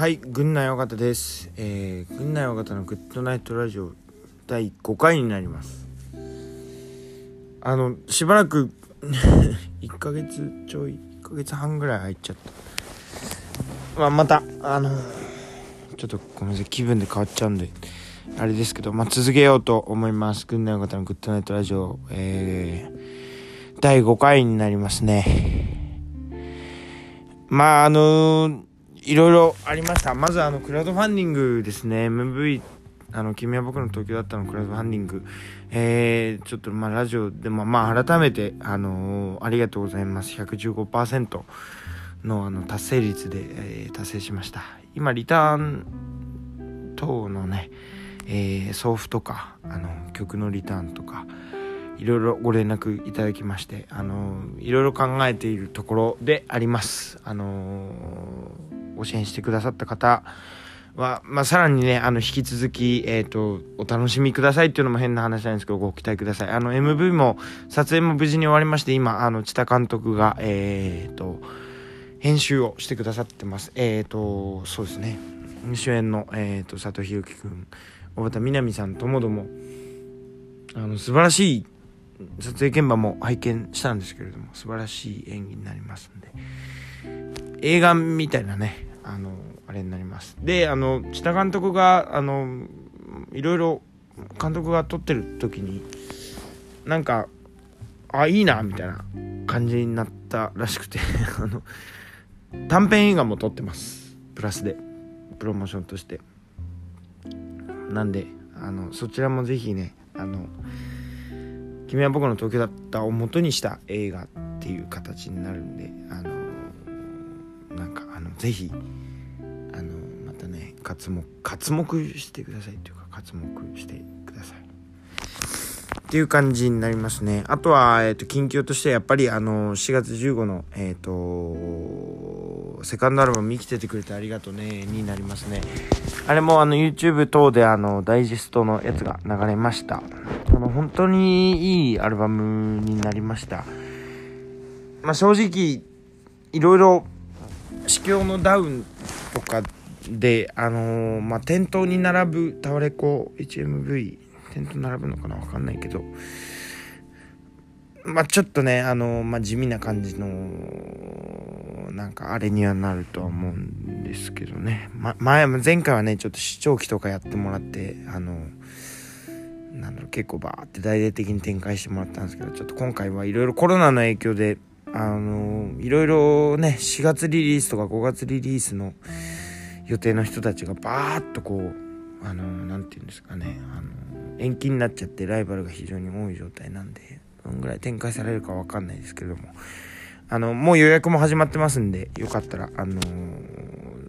はい、軍内尾形です。えー、軍内尾形のグッドナイトラジオ第5回になります。あの、しばらく 1ヶ月ちょい、1ヶ月半ぐらい入っちゃった。まあ、また、あの、ちょっとごめんなさい、気分で変わっちゃうんで、あれですけど、まあ、続けようと思います。軍内尾形のグッドナイトラジオ、えー、第5回になりますね。まあ、あのいろいろありました。まずあの、クラウドファンディングですね。MV、あの、君は僕の東京だったのクラウドファンディング。えー、ちょっとまあ、ラジオでも、まあ、改めて、あのーありがとうございます。115%のあの、達成率で、えー達成しました。今、リターン等のね、えー送付とか、あの、曲のリターンとか、いろいろご連絡いただきまして、あのいろいろ考えているところであります。あのご支援してくださった方は、まあ、さらにね、あの、引き続き、えっ、と、お楽しみくださいっていうのも変な話なんですけど、ご期待ください。あの、MV も、撮影も無事に終わりまして、今、あの、知田監督が、えっ、と、編集をしてくださってます。えっ、と、そうですね。主演の、えっ、と、佐藤弘樹くん、小畑みなみさんともども、あの、素晴らしい撮影現場も拝見したんですけれども素晴らしい演技になりますんで映画みたいなねあのあれになります。であの知田監督があのいろいろ監督が撮ってる時になんかあいいなみたいな感じになったらしくて あの短編映画も撮ってます。プラスでプロモーションとして。なんであのそちらもぜひねあの君は僕の東京だったを元にした映画っていう形になるんであのぜひあのまたね活目活目してくださいというか活目してください。っていう感じになりますね。あとは、えー、と近況としてやっぱりあの4月15のえっ、とセカンドアルバム「生きててくれてありがとうね」になりますね。あれもあの YouTube 等であのダイジェストのやつが流れました。あの本当にいいアルバムになりました。まあ正直いろいろ市況のダウンとかであのーまあ店頭に並ぶタワレコ HMV 店頭並ぶのかなわかんないけど。まあちょっとねあのーまあ地味な感じのなんかあれにはなるとは思うんですけどね、ま、前前回はねちょっと視聴期とかやってもらってあのなんだろう結構バーって大々的に展開してもらったんですけどちょっと今回はいろいろコロナの影響であのいろいろね4月リリースとか5月リリースの予定の人たちがバーッとこうあのなんて言うんですかねあの延期になっちゃってライバルが非常に多い状態なんでどんぐらい展開されるかわかんないですけどもあのもう予約も始まってますんでよかったらあの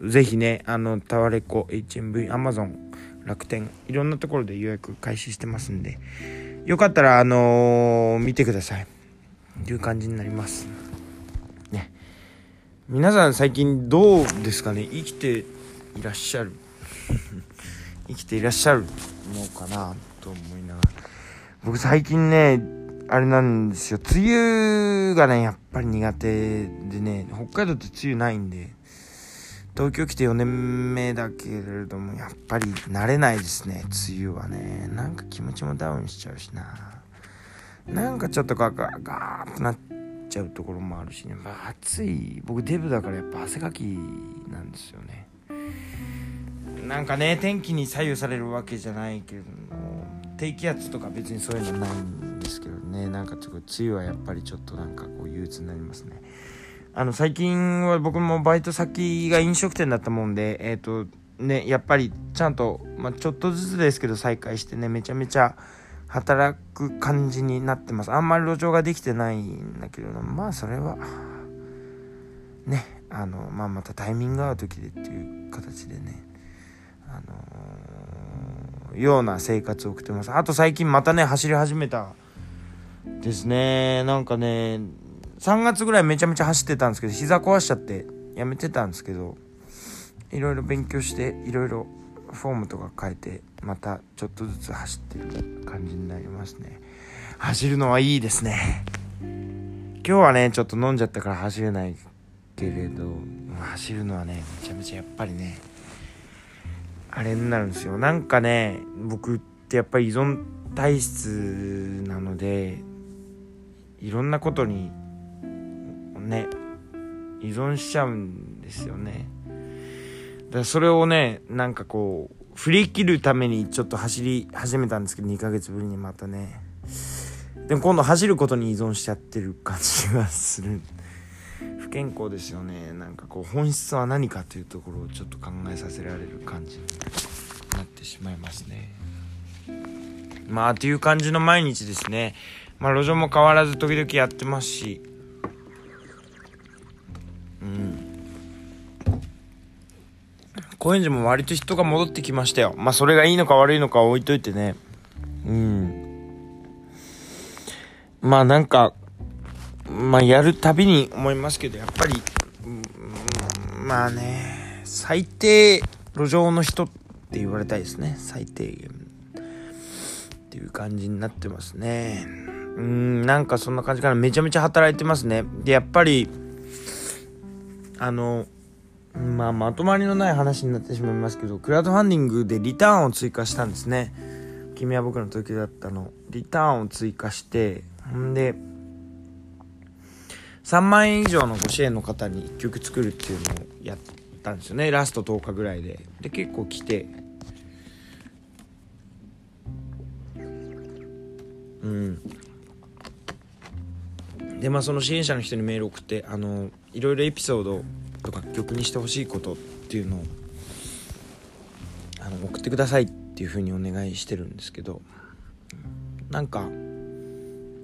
ぜひねあのタワレコ HMV アマゾン楽天いろんなところで予約開始してますんでよかったらあの見てください。いう感じになります。ね。皆さん最近どうですかね？生きていらっしゃる。生きていらっしゃるのかなと思いながら。僕最近ねあれなんですよ。梅雨がねやっぱり苦手でね北海道って梅雨ないんで東京来て4年目だけれどもやっぱり慣れないですね。梅雨はね。なんか気持ちもダウンしちゃうしな。なんかちょっとガガガーッとなっちゃうところもあるしね、まあ、暑い。僕デブだからやっぱ汗かきなんですよね。なんかね天気に左右されるわけじゃないけど低気圧とか別にそういうのないんですけどね。なんかちょっと梅雨はやっぱりちょっとなんかこう憂鬱になりますね。あの最近は僕もバイト先が飲食店だったもんでえっ、とねやっぱりちゃんと、まあ、ちょっとずつですけど再開してねめちゃめちゃ働く感じになってます。あんまり路上ができてないんだけどまあそれはねあのまあまたタイミング合う時でっていう形でね。あのような生活を送ってます。あと最近またね走り始めたですね。なんかね3月ぐらいめちゃめちゃ走ってたんですけど膝壊しちゃってやめてたんですけどいろいろ勉強していろいろフォームとか変えてまたちょっとずつ走ってる感じになりますね。走るのはいいですね。今日はねちょっと飲んじゃったから走れないけれど走るのはねめちゃめちゃやっぱりねあれになるんですよ。なんかね僕ってやっぱり依存体質なのでいろんなことにね依存しちゃうんですよね。だそれをねなんかこう振り切るためにちょっと走り始めたんですけど2ヶ月ぶりにまたね。でも今度走ることに依存しちゃってる感じがする。不健康ですよね。なんかこう本質は何かというところをちょっと考えさせられる感じになってしまいますね。まあという感じの毎日ですね。まあ路上も変わらず時々やってますし。高円寺も割と人が戻ってきましたよ。まあそれがいいのか悪いのか置いといてね。うん。まあなんかまあやるたびに思いますけどやっぱり、うん、まあね最低路上の人って言われたいですね。最低限っていう感じになってますね。うんなんかそんな感じかな。めちゃめちゃ働いてますね。でやっぱりあのまあまとまりのない話になってしまいますけどクラウドファンディングでリターンを追加したんですね。君は僕の時だったの。リターンを追加してんで3万円以上のご支援の方に1曲作るっていうのをやったんですよね。ラスト10日ぐらいで。で結構来て。うん。でまあその支援者の人にメール送ってあのいろいろエピソードとか曲にしてほしいことっていうのをあの送ってくださいっていうふうにお願いしてるんですけどなんか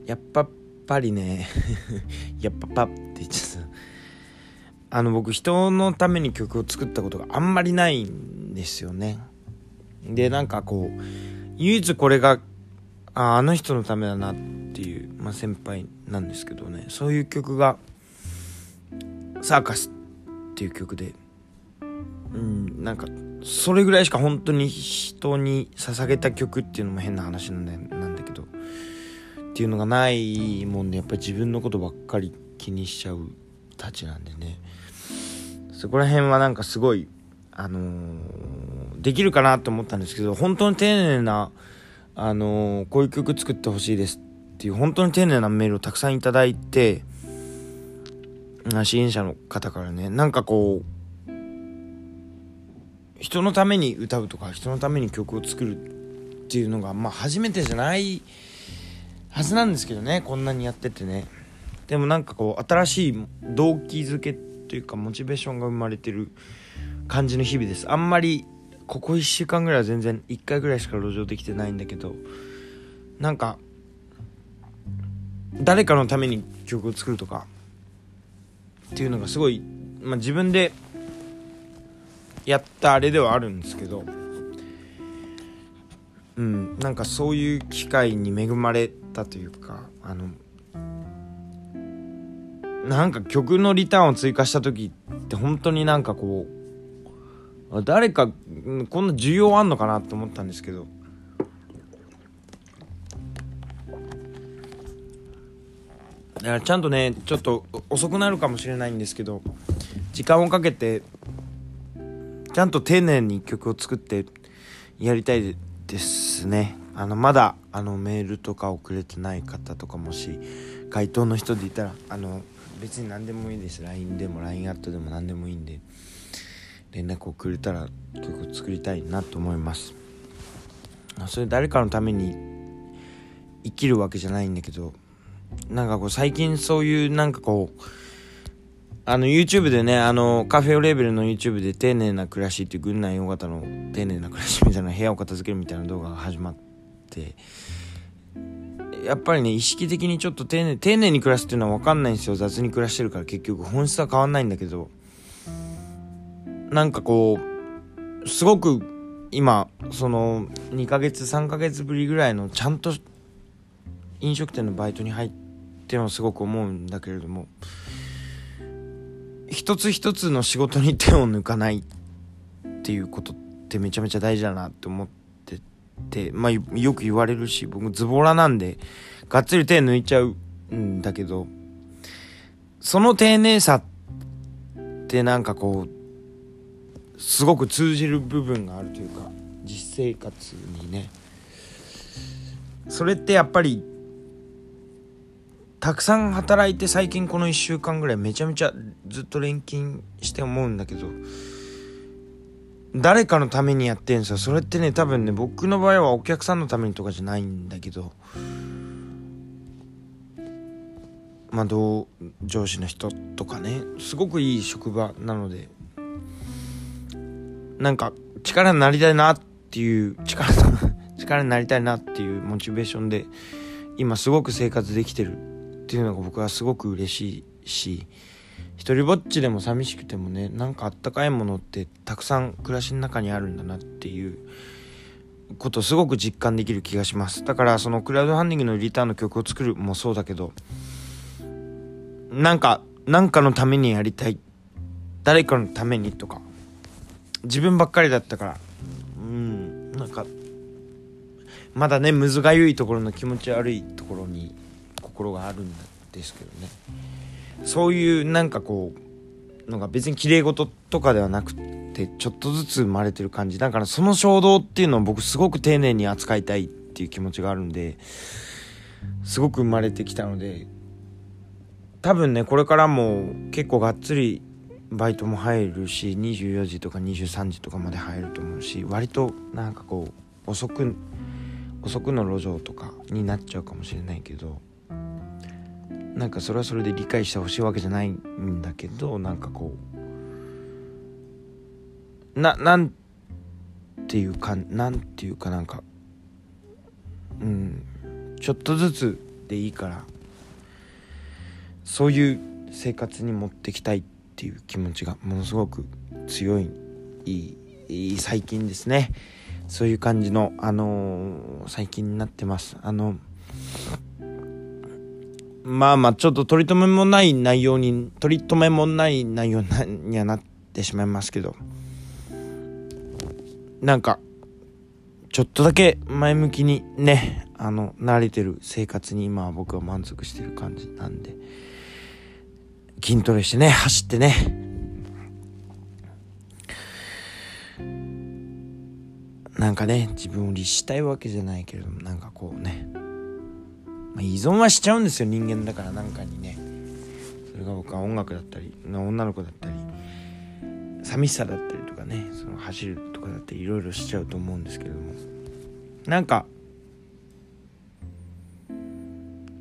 やっぱぱりね やっぱパって言っちゃった。あの僕人のために曲を作ったことがあんまりないんですよね。でなんかこう唯一これがああの人のためだなっていう、まあ、先輩なんですけどね。そういう曲が「サーカス」っていう曲で。うんなんかそれぐらいしか本当に人に捧げた曲っていうのも変な話なんだなんだけど。っていうのがないもんでやっぱり自分のことばっかり気にしちゃうたちなんでね。そこら辺はなんかすごいあのー、できるかなと思ったんですけど本当に丁寧なあのー、こういう曲作ってほしいですっていう本当に丁寧なメールをたくさんいただいて支援者の方からねなんかこう人のために歌うとか人のために曲を作るっていうのがまあ初めてじゃないはずなんですけどねこんなにやっててね。でもなんかこう新しい動機づけというかモチベーションが生まれてる感じの日々です。あんまりここ1週間ぐらいは全然1回ぐらいしか路上できてないんだけどなんか誰かのために曲を作るとかっていうのがすごい、まあ、自分でやったあれではあるんですけどうんなんかそういう機会に恵まれたというかあのなんか曲のリターンを追加した時って本当になんかこう誰かこんな需要あんのかなって思ったんですけどちゃんとねちょっと遅くなるかもしれないんですけど時間をかけてちゃんと丁寧に曲を作ってやりたいですね。あのまだあのメールとか送れてない方とかもし回答の人でいたらあの別に何でもいいです。LINE でも LINE アットでも何でもいいんで連絡をくれたら曲を作りたいなと思います。それ誰かのために生きるわけじゃないんだけどなんかこう最近そういうなんかこうあの YouTube でねあのカフェオレーベルの YouTube で丁寧な暮らしっていう軍内大型の丁寧な暮らしみたいな部屋を片付けるみたいな動画が始まってやっぱりね意識的にちょっと丁寧丁寧に暮らすっていうのは分かんないんですよ。雑に暮らしてるから結局本質は変わんないんだけどなんかこうすごく今その2ヶ月3ヶ月ぶりぐらいのちゃんと飲食店のバイトに入ってもすごく思うんだけれども一つ一つの仕事に手を抜かないっていうことってめちゃめちゃ大事だなって思っててまあよく言われるし僕ズボラなんでがっつり手抜いちゃうんだけどその丁寧さってなんかこうすごく通じる部分があるというか実生活にね。それってやっぱりたくさん働いて最近この1週間ぐらいめちゃめちゃずっと錬金して思うんだけど誰かのためにやってんすよ。それってね多分ね僕の場合はお客さんのためにとかじゃないんだけどまあ同上司の人とかねすごくいい職場なのでなんか力になりたいなっていう力 力になりたいなっていうモチベーションで今すごく生活できてる。っていうのが僕はすごく嬉しいし一人ぼっちでも寂しくてもねなんかあったかいものってたくさん暮らしの中にあるんだなっていうことをすごく実感できる気がします。だからそのクラウドファンディングのリターンの曲を作るもそうだけどなんかなんかのためにやりたい。誰かのためにとか。自分ばっかりだったから。うんなんかまだねむずがゆいところの気持ち悪いところに心があるんですけどね。そういうなんかこうのが別に綺麗事とかではなくてちょっとずつ生まれてる感じ。だからその衝動っていうのを僕すごく丁寧に扱いたいっていう気持ちがあるんですごく生まれてきたので多分ねこれからも結構がっつりバイトも入るし24時とか23時とかまで入ると思うし割となんかこう遅く遅くの路上とかになっちゃうかもしれないけどなんかそれはそれで理解してほしいわけじゃないんだけどなんかこうななんていうかなんていうかなんかうんちょっとずつでいいからそういう生活に持ってきたいっていう気持ちがものすごく強いいい最近ですね。そういう感じのあのー、最近になってます。あのまあまあちょっと取り留めもない内容に取り留めもない内容にはなってしまいますけどなんかちょっとだけ前向きにねあの慣れてる生活に今は僕は満足してる感じなんで。筋トレしてね、走ってね。なんかね、自分を律したいわけじゃないけれども、なんかこうね、まあ、依存はしちゃうんですよ、人間だからなんかにね。それが僕は音楽だったり、女の子だったり、寂しさだったりとかね、その走るとかだっていろいろしちゃうと思うんですけれども、なんか、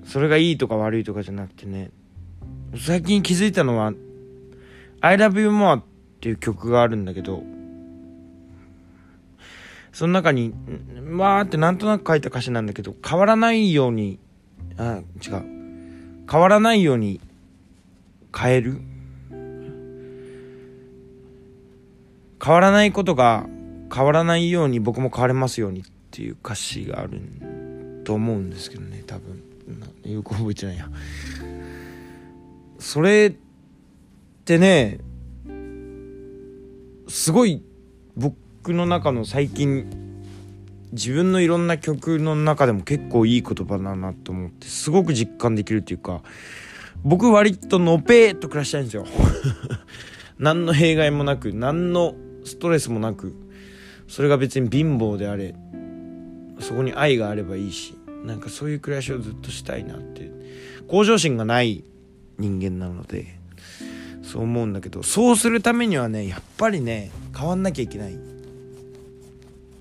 それがいいとか悪いとかじゃなくてね、最近気づいたのは、I love you more っていう曲があるんだけど、その中に、わーってなんとなく書いた歌詞なんだけど、変わらないように、あ、違う。変わらないように変える？変わらないことが変わらないように僕も変われますようにっていう歌詞があると思うんですけどね、多分。よく覚えてないや。それってねすごい僕の中の最近自分のいろんな曲の中でも結構いい言葉だなと思ってすごく実感できるっていうか僕割とのぺーと暮らしたいんですよ。何の弊害もなく何のストレスもなくそれが別に貧乏であれそこに愛があればいいしなんかそういう暮らしをずっとしたいなって。向上心がない人間なのでそう思うんだけどそうするためにはねやっぱりね変わんなきゃいけない。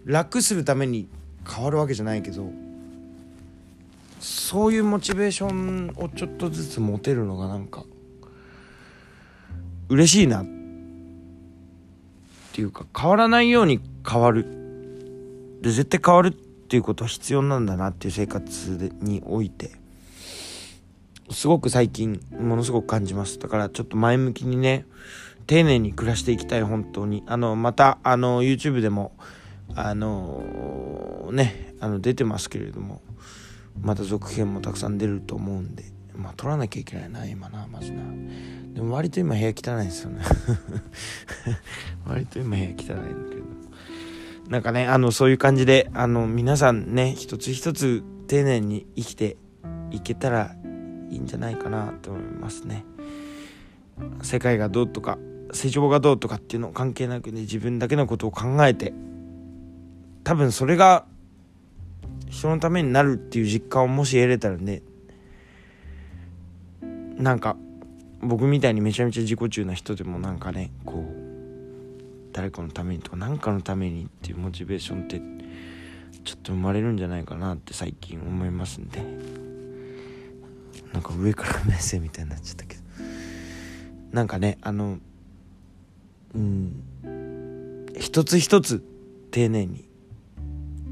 楽するために変わるわけじゃないけどそういうモチベーションをちょっとずつ持てるのがなんか嬉しいなっていうか変わらないように変わるで絶対変わるっていうことは必要なんだなっていう生活において。すごく最近ものすごく感じますだからちょっと前向きにね丁寧に暮らしていきたい本当にあのまたあの YouTube でもあのねあの出てますけれどもまた続編もたくさん出ると思うんでまあ撮らなきゃいけないな今なまずな。でも割と今部屋汚いんですよね。割と今部屋汚いんだけど。なんかねあのそういう感じであの皆さんね一つ一つ丁寧に生きていけたらいいんじゃないかなと思いますね。世界がどうとか成長がどうとかっていうの関係なくね自分だけのことを考えて多分それが人のためになるっていう実感をもし得れたらねなんか僕みたいにめちゃめちゃ自己中な人でもなんかねこう誰かのためにとか何かのためにっていうモチベーションってちょっと生まれるんじゃないかなって最近思いますんで。なんか上から目線みたいになっちゃったけど。なんかねあのうん一つ一つ丁寧に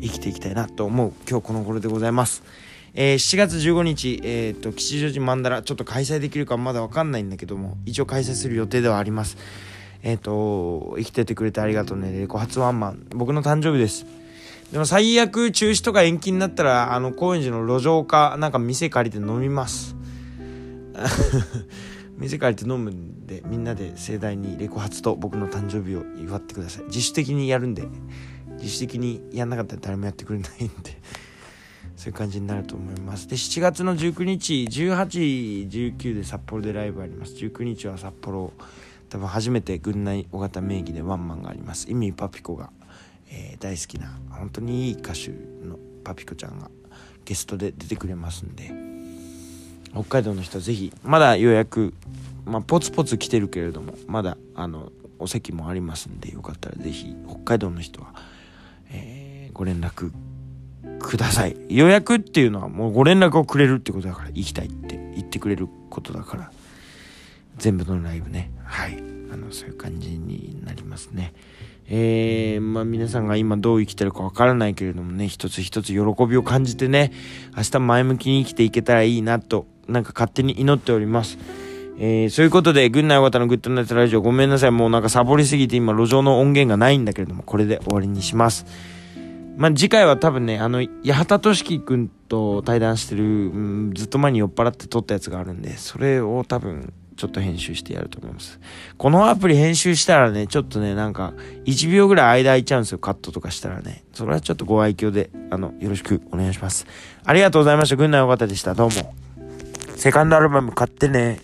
生きていきたいなと思う今日この頃でございます。えー、7月15日、え、ー、と、吉祥寺曼荼羅、ちょっと開催できるかまだわかんないんだけども、一応開催する予定ではあります。えっ、ー、と、生きててくれてありがとうね、レコ発ワンマン。僕の誕生日です。でも最悪中止とか延期になったら、あの、高円寺の路上か、なんか店借りて飲みます。店借りて飲むんで、みんなで盛大にレコ発と僕の誕生日を祝ってください。自主的にやるんで。自主的にやんなかったら誰もやってくれないんで そういう感じになると思います。で7月の19日1819で札幌でライブあります。19日は札幌多分初めて軍内尾形名義でワンマンがあります。意味パピコが、えー、大好きな本当にいい歌手のパピコちゃんがゲストで出てくれますんで。北海道の人はぜひまだ予約まあポツポツ来てるけれどもまだあのお席もありますんでよかったらぜひ北海道の人は、ご連絡ください。予約っていうのはもうご連絡をくれるってことだから、行きたいって言ってくれることだから、全部のライブね。はい。あの、そういう感じになりますね。えー、まあ皆さんが今どう生きてるかわからないけれどもね、一つ一つ喜びを感じてね、明日前向きに生きていけたらいいなと、なんか勝手に祈っております。えー、そういうことで、軍内尾形のグッドナイトラジオごめんなさい。もうなんかサボりすぎて今路上の音源がないんだけれども、これで終わりにします。まあ、次回は多分ね、あの、八幡俊樹くんと対談してる、うん、ずっと前に酔っ払って撮ったやつがあるんで、それを多分、ちょっと編集してやると思います。このアプリ編集したらね、ちょっとね、なんか、1秒ぐらい間空いちゃうんですよ、カットとかしたらね。それはちょっとご愛嬌で、あの、よろしくお願いします。ありがとうございました。軍内尾形でした。どうも。セカンドアルバム買ってね。